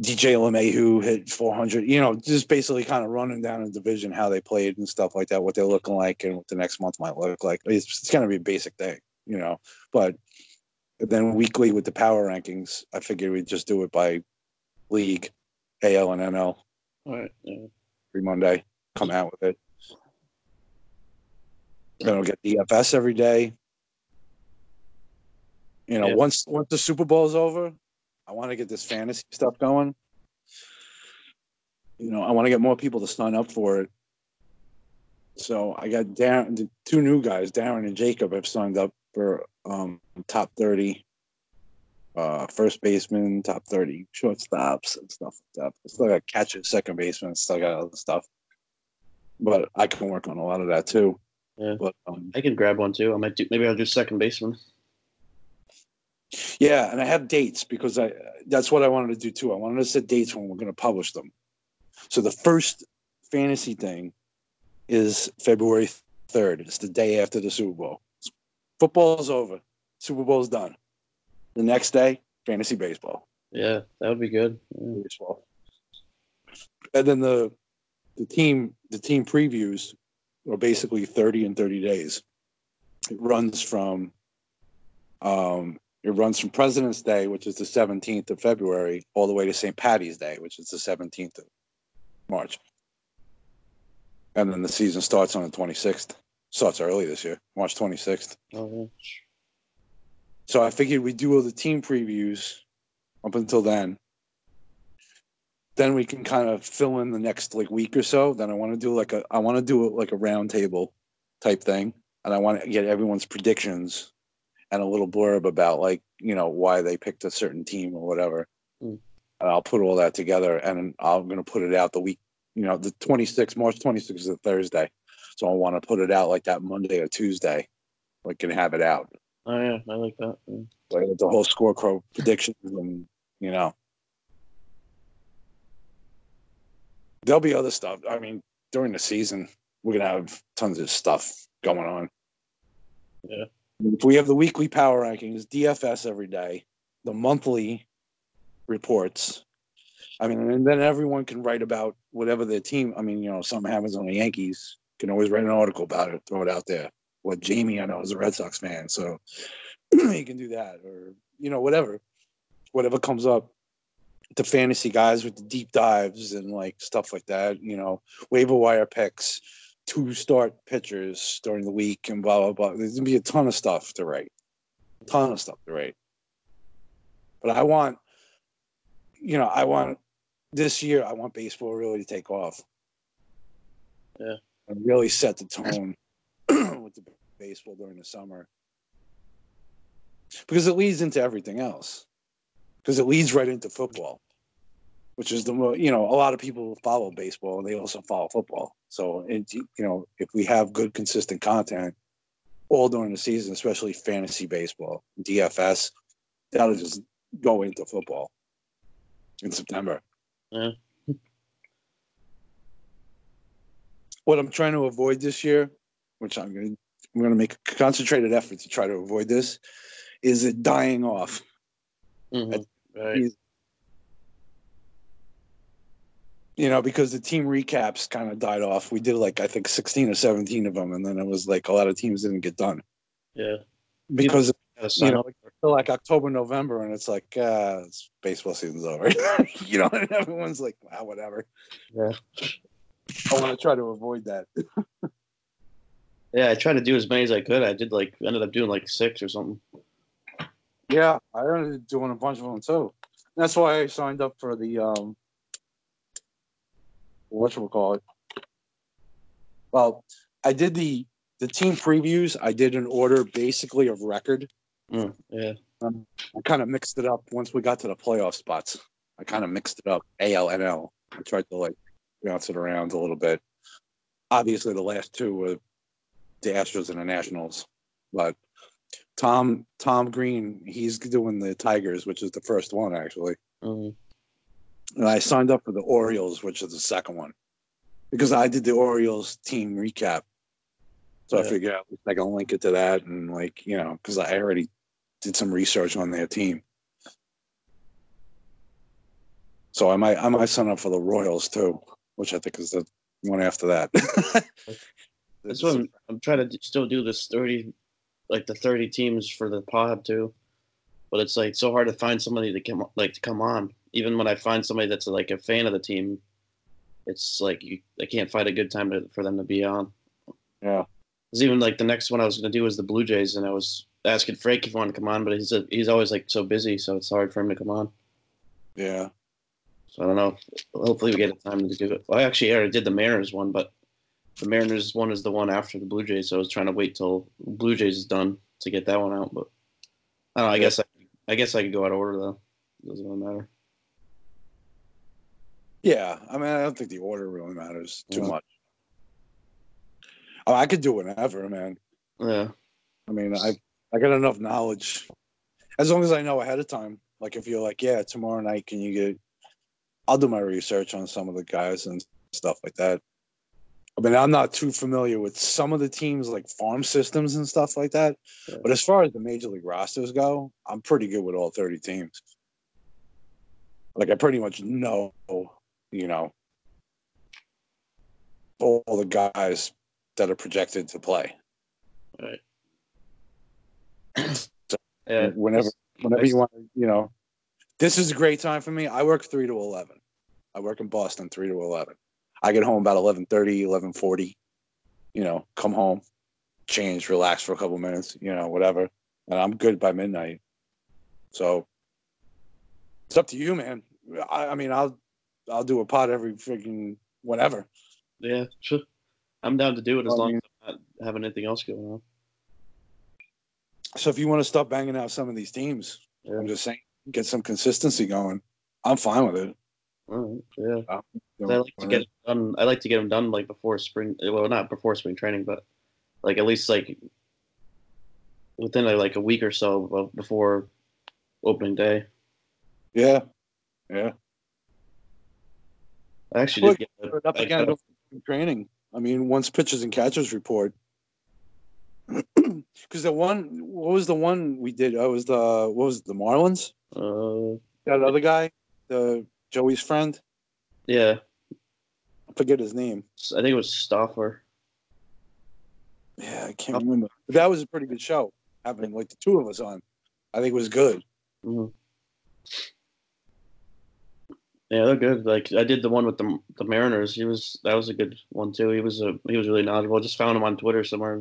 DJ LeMahieu hit four hundred. You know, just basically kind of running down the division how they played and stuff like that, what they're looking like, and what the next month might look like. It's, it's going to be a basic thing, you know. But then weekly with the power rankings, I figured we'd just do it by league, AL and NL All right. Yeah. every Monday. Come out with it. Then I'll get DFS every day. You know, Yeah. once once the Super Bowl is over, I want to get this fantasy stuff going. You know, I want to get more people to sign up for it. So I got Darren, the two new guys, Darren and Jacob, have signed up for um, top thirty, uh, first baseman, top thirty shortstops and stuff like that. I still got catches, second baseman, still got other stuff. But I can work on a lot of that too. Yeah. But um, I can grab one too. I might do. Maybe I'll do second baseman. Yeah, and I have dates because I that's what I wanted to do too. I wanted to set dates when we're going to publish them. So the first fantasy thing is February 3rd. It's the day after the Super Bowl. Football's over. Super Bowl's done. The next day, fantasy baseball. Yeah, that would be good. Yeah. Baseball. And then the the team the team previews are basically 30 and 30 days. It runs from um it runs from President's Day, which is the 17th of February, all the way to St. Patty's Day, which is the 17th of March. And then the season starts on the 26th. Starts early this year, March 26th. Oh, So I figured we'd do all the team previews up until then. Then we can kind of fill in the next like week or so. Then I want to do like a I want to do it like a round table type thing. And I want to get everyone's predictions and a little blurb about like, you know, why they picked a certain team or whatever. Mm. And I'll put all that together and I'm gonna put it out the week, you know, the 26th, March 26th is a Thursday. So I want to put it out like that Monday or Tuesday. Like, can have it out oh yeah, I like that. Yeah. like the whole scorecard predictions and you know there'll be other stuff. I mean during the season we're gonna have tons of stuff going on. Yeah. if we have the weekly power rankings dfs every day the monthly reports i mean and then everyone can write about whatever their team i mean you know something happens on the yankees can always write an article about it throw it out there. What jamie i know is a red sox fan so he can do that or you know whatever whatever comes up the fantasy guys with the deep dives and like stuff like that you know waiver wire picks two start pitchers during the week and blah blah blah. There's gonna be a ton of stuff to write a ton of stuff to write. But i want you know i want this year i want baseball really to take off. Yeah. and really set the tone with the baseball during the summer. Because it leads into everything else because it leads right into football which is the you know a lot of people follow baseball and they also follow football. So it, you know if we have good consistent content all during the season especially fantasy baseball dfs that'll just go into football in september. Yeah. what i'm trying to avoid this year which i'm going to i'm going to make a concentrated effort to try to avoid this is it dying off Mhm. Right. you know, because the team recaps kind of died off. We did like I think sixteen or seventeen of them, and then it was like a lot of teams didn't get done Yeah. because you know up. till like October, November, and it's like uh, it's baseball season's over. you know, and everyone's like, wow, whatever. Yeah. I want to try to avoid that. Yeah, I tried to do as many as I could. I did like ended up doing like six or something. Yeah, I ended up doing a bunch of them too. That's why I signed up for the um, what we call it. Well, I did the the team previews. I did an order basically of record. Mm, yeah. I kind of mixed it up once we got to the playoff spots. I kind of mixed it up. AL, NL. I tried to like bounce it around a little bit. Obviously, the last two were the Astros and the Nationals, but Tom Tom Green, he's doing the Tigers, which is the first one actually. Mhm. And I signed up for the Orioles, which is the second one, because I did the Orioles team recap. So I Yeah. figured out I can link it to that, and like you know, because I already did some research on their team. So I might I might sign up for the Royals too, which I think is the one after that. That's what I'm, I'm trying to still do this thirty, like the thirty teams for the pod too, but it's like so hard to find somebody to come like to come on. Even when I find somebody that's like a fan of the team, it's like you I can't find a good time to, for them to be on. Yeah. Because even like the next one I was gonna do was the Blue Jays, and I was asking Frank if he wanted to come on, but he's a, he's always like so busy, so it's hard for him to come on. Yeah. So I don't know. Hopefully we get a time to do it. Well, I actually already did the Mariners one, but the Mariners one is the one after the Blue Jays. So I was trying to wait till Blue Jays is done to get that one out. But I don't know. I Yeah. guess I, I guess I could go out of order though. Doesn't really matter. Yeah. I mean, I don't think the order really matters too Yeah. much. Oh, I could do whatever, man. Yeah. I mean, I I got enough knowledge. As long as I know ahead of time. Like if you're like, yeah, tomorrow night, can you get? I'll do my research on some of the guys and stuff like that. I mean, I'm not too familiar with some of the teams like farm systems and stuff like that. Yeah. But as far as the major league rosters go, I'm pretty good with all 30 teams. Like I pretty much know, you know, all the guys that are projected to play. Right. yeah. whenever whenever you want to, you know, this is a great time for me. I work three to eleven. I work in Boston three to eleven. I get home about 11.30, 11.40, You know, come home, change, relax for a couple minutes. You know, whatever, and I'm good by midnight. So it's up to you, man. I, I mean, I'll I'll do a pot every freaking whatever. Yeah. Sure. I'm down to do it as I long mean- as I'm not having anything else going on. So if you want to stop banging out some of these teams, Yeah. I'm just saying, get some consistency going. I'm fine with it. All right. Yeah. Know, I like to get it done. I like to get them done like before spring. Well, not before spring training, but like at least like within like a week or so before opening day. Yeah, yeah. I actually Look, did get. Up I again got training. I mean, once pitchers and catchers report. Because the one, what was the one we did? Oh, it was the what was it, the Marlins? Uh, That other guy, the Joey's friend. yeah, I forget his name. I think it was Stoffer. Yeah, I can't remember. But that was a pretty good show. Having like the two of us on, I think it was good. Mhm. Yeah, they're good. Like I did the one with the the Mariners. He was that was a good one too. He was a he was really knowledgeable. I just found him on Twitter somewhere.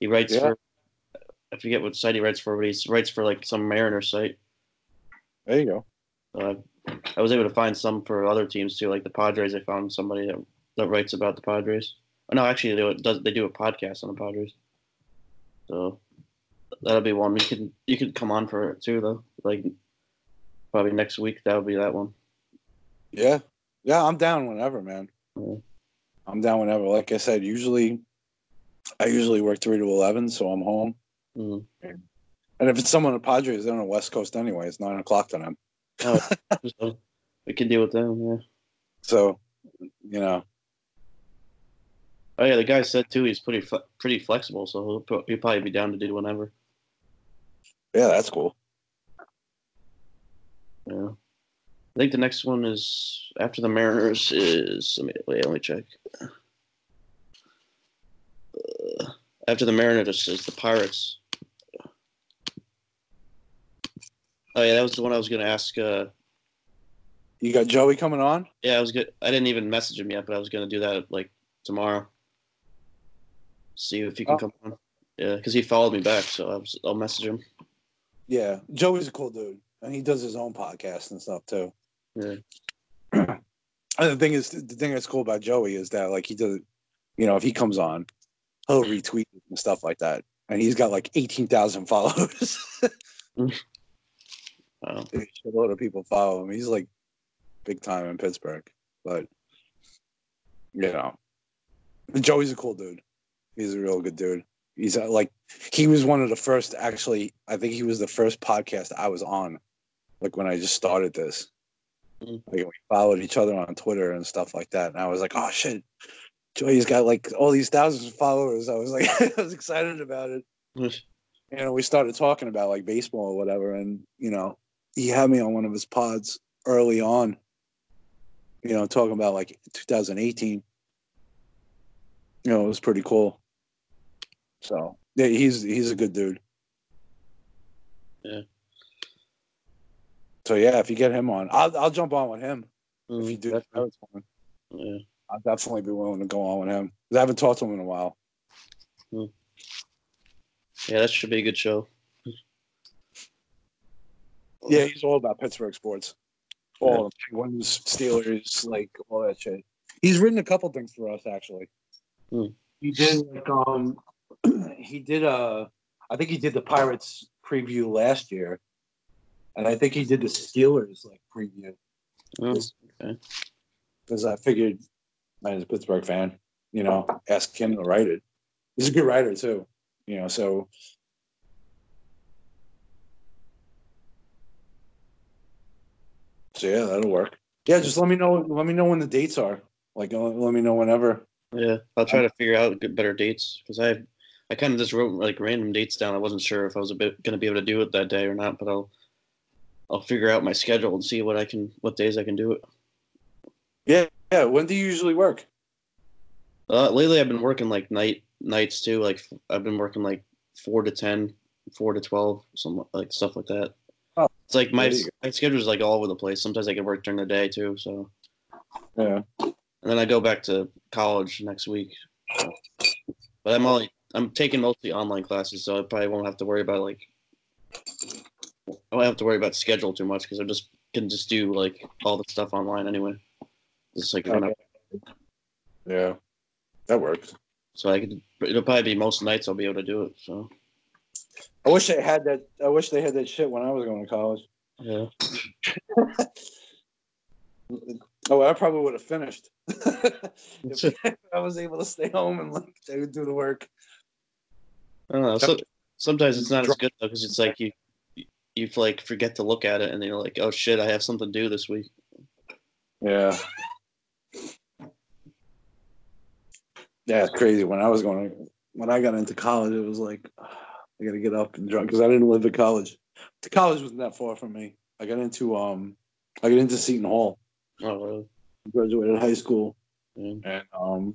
He writes Yeah. for I forget what site he writes for, but he writes for like some Mariner site. There you go. Uh, I was able to find some for other teams too, like the Padres. I found somebody that, that writes about the Padres. Oh, no, actually, they do, they do a podcast on the Padres. So that'll be one. You can you could come on for it too, though. Like probably next week, that'll be that one. Yeah, yeah. I'm down whenever, man. Yeah. I'm down whenever. Like I said, usually, I usually work three to eleven, so I'm home. Mm. And if it's someone at Padres, they're on the West Coast anyway. It's nine o'clock to them. Oh, so we can deal with them. Yeah. So, you know, Oh yeah, the guy said too he's pretty fle- pretty flexible, so he'll, he'll probably be down to do whatever. yeah, that's cool. Yeah. I think the next one is after the Mariners is let me wait, let me check. Uh, after the Mariners is the Pirates. Oh yeah, that was the one I was gonna ask. Uh, You got Joey coming on? yeah, I was good. I didn't even message him yet, but I was gonna do that like tomorrow. See if he can Oh. come on. Yeah, because he followed me back, so I was, I'll message him. Yeah, Joey's a cool dude, and he does his own podcast and stuff too. Yeah. And the thing is, the thing that's cool about Joey is that like he does, you know, if he comes on, he'll retweet and stuff like that, and he's got like eighteen thousand followers. Wow. a lot of people follow him. He's like big time in Pittsburgh, but you know, Joey's a cool dude. He's a real good dude. He's uh, like, he was one of the first. Actually, I think he was the first podcast I was on, like when I just started this. Mm. Like we followed each other on Twitter and stuff like that, and I was like, oh shit, Joey's got like all these thousands of followers. I was like, I was excited about it. you know, we started talking about like baseball or whatever, and you know, he had me on one of his pods early on. You know, talking about like 2018. You know, it was pretty cool. So yeah, he's he's a good dude. Yeah. So yeah, if you get him on, I'll I'll jump on with him. Mm, If you do, definitely. that's fine. Yeah. I'll definitely be willing to go on with him. I haven't talked to him in a while. Yeah, that should be a good show. Yeah, he's all about Pittsburgh sports. All the Penguins, Steelers, like all that shit. He's written a couple things for us actually. Hmm. He did like um he did uh I think he did the Pirates preview last year. And I think he did the Steelers like preview. Oh, okay. Because I figured I was a Pittsburgh fan, you know, ask him to write it. He's a good writer too. You know, so So yeah, that'll work. Yeah, just let me know. Let me know when the dates are. Like, uh, let me know whenever. Yeah, I'll try to figure out good, better dates because I, I kind of just wrote like random dates down. I wasn't sure if I was a bit gonna be able to do it that day or not, but I'll, I'll figure out my schedule and see what I can, what days I can do it. Yeah, yeah. When do you usually work? Uh, lately I've been working like night nights too. Like I've been working like four to 10, 4 to twelve, some like stuff like that. Oh, it's like my there you go. my schedule is like all over the place. Sometimes I can work during the day too. So Yeah. and then I go back to college next week. So- But I'm only I'm taking mostly online classes, so I probably won't have to worry about like I won't have to worry about schedule too much because I just can just do like all the stuff online anyway. Just like run up. Yeah, that works. so I could it'll probably be most nights I'll be able to do it. So I wish they had that. I wish they had that shit when I was going to college. yeah, Oh, I probably would have finished if I was able to stay home and like do the work. I don't know. So, sometimes it's not as good though because it's like you you like forget to look at it and then you're like, oh shit, I have something to do this week. Yeah. Yeah, it's crazy. When I was going, when I got into college, it was like I got to get up and drive because I didn't live at college. The college wasn't that far from me. I got into um, I got into Seton Hall. Oh really? Graduated high school, and um,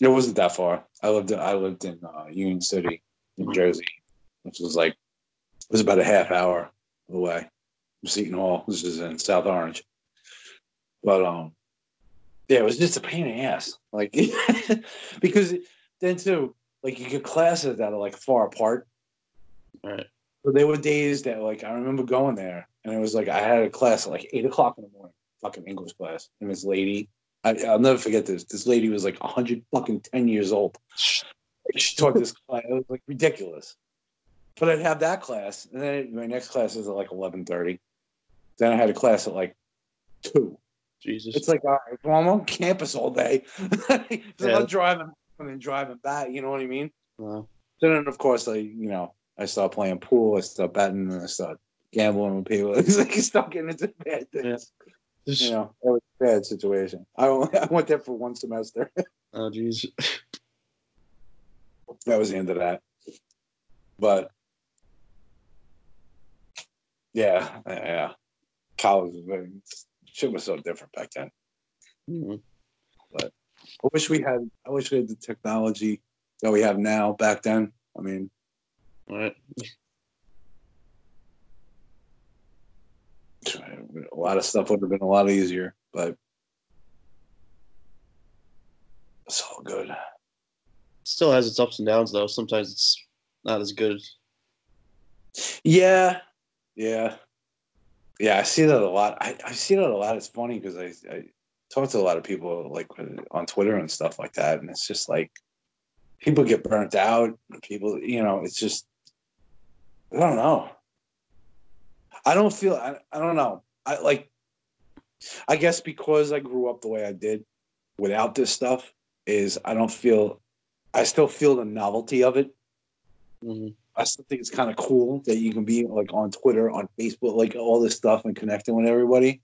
it wasn't that far. I lived in I lived in uh, Union City, New Jersey, which was like it was about a half hour away from Seton Hall, which is in South Orange. But um, yeah, it was just a pain in the ass, like because then too, like you get classes that are like far apart. Right. So there were days that like I remember going there, and it was like I had a class at like eight o'clock in the morning, fucking English class, and this lady, I, I'll never forget this. This lady was like hundred fucking ten years old. She taught this class. It was like ridiculous. But I'd have that class, and then my next class is at like eleven thirty. Then I had a class at like two. Jesus. It's like all right, well, I'm on campus all day. so Yeah. I'm driving and then driving back. You know what I mean? Wow. So then, of course, I you know I start playing pool, I start betting, and I start gambling with people. It's like you start getting into bad things. You know, it was a bad situation. I only, I went there for one semester. Oh jeez. that was the end of that. But yeah, yeah, college was very, shit was so different back then. Mhm. I wish we had. I wish we had the technology that we have now back then. I mean, right. a lot of stuff would have been a lot easier, but it's all good. Still has its ups and downs though. Sometimes it's not as good. Yeah, yeah, yeah. I see that a lot. I, I see that a lot. It's funny because I, I talk to a lot of people like on Twitter and stuff like that, and it's just like people get burnt out. People, you know, it's just I don't know. I don't feel. I, I don't know. I like. I guess because I grew up the way I did, without this stuff is I don't feel I still feel the novelty of it. hmm I still think it's kind of cool that you can be like on Twitter, on Facebook, like all this stuff and connecting with everybody.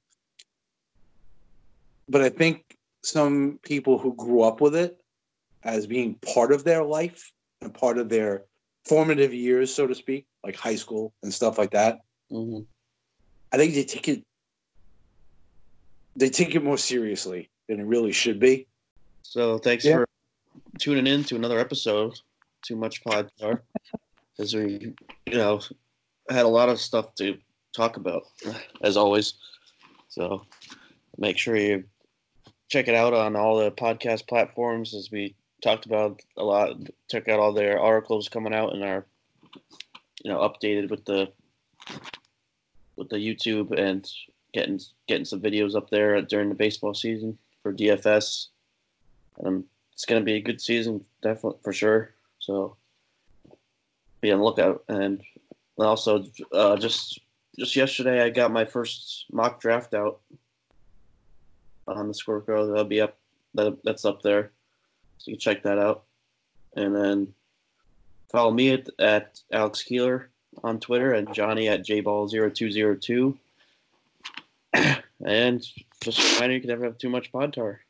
But I think some people who grew up with it as being part of their life and part of their formative years, so to speak, like high school and stuff like that, hmm I think they take it they take it more seriously than it really should be. So thanks Yeah. for tuning in to another episode, Too Much pod Podcar, as we, you know, had a lot of stuff to talk about, as always. So make sure you check it out on all the podcast platforms, as we talked about a lot. Check out all their articles coming out and are, you know, updated with the with the YouTube and getting getting some videos up there during the baseball season for DFS. Um, it's going to be a good season, definitely for sure. So be on the lookout. And also, uh, just just yesterday, I got my first mock draft out on the Squirrel. That'll be up. That, that's up there, so you can check that out. And then follow me at, at Alex Keeler on Twitter and Johnny at jball0202. and just reminder, you can never have too much pod tar.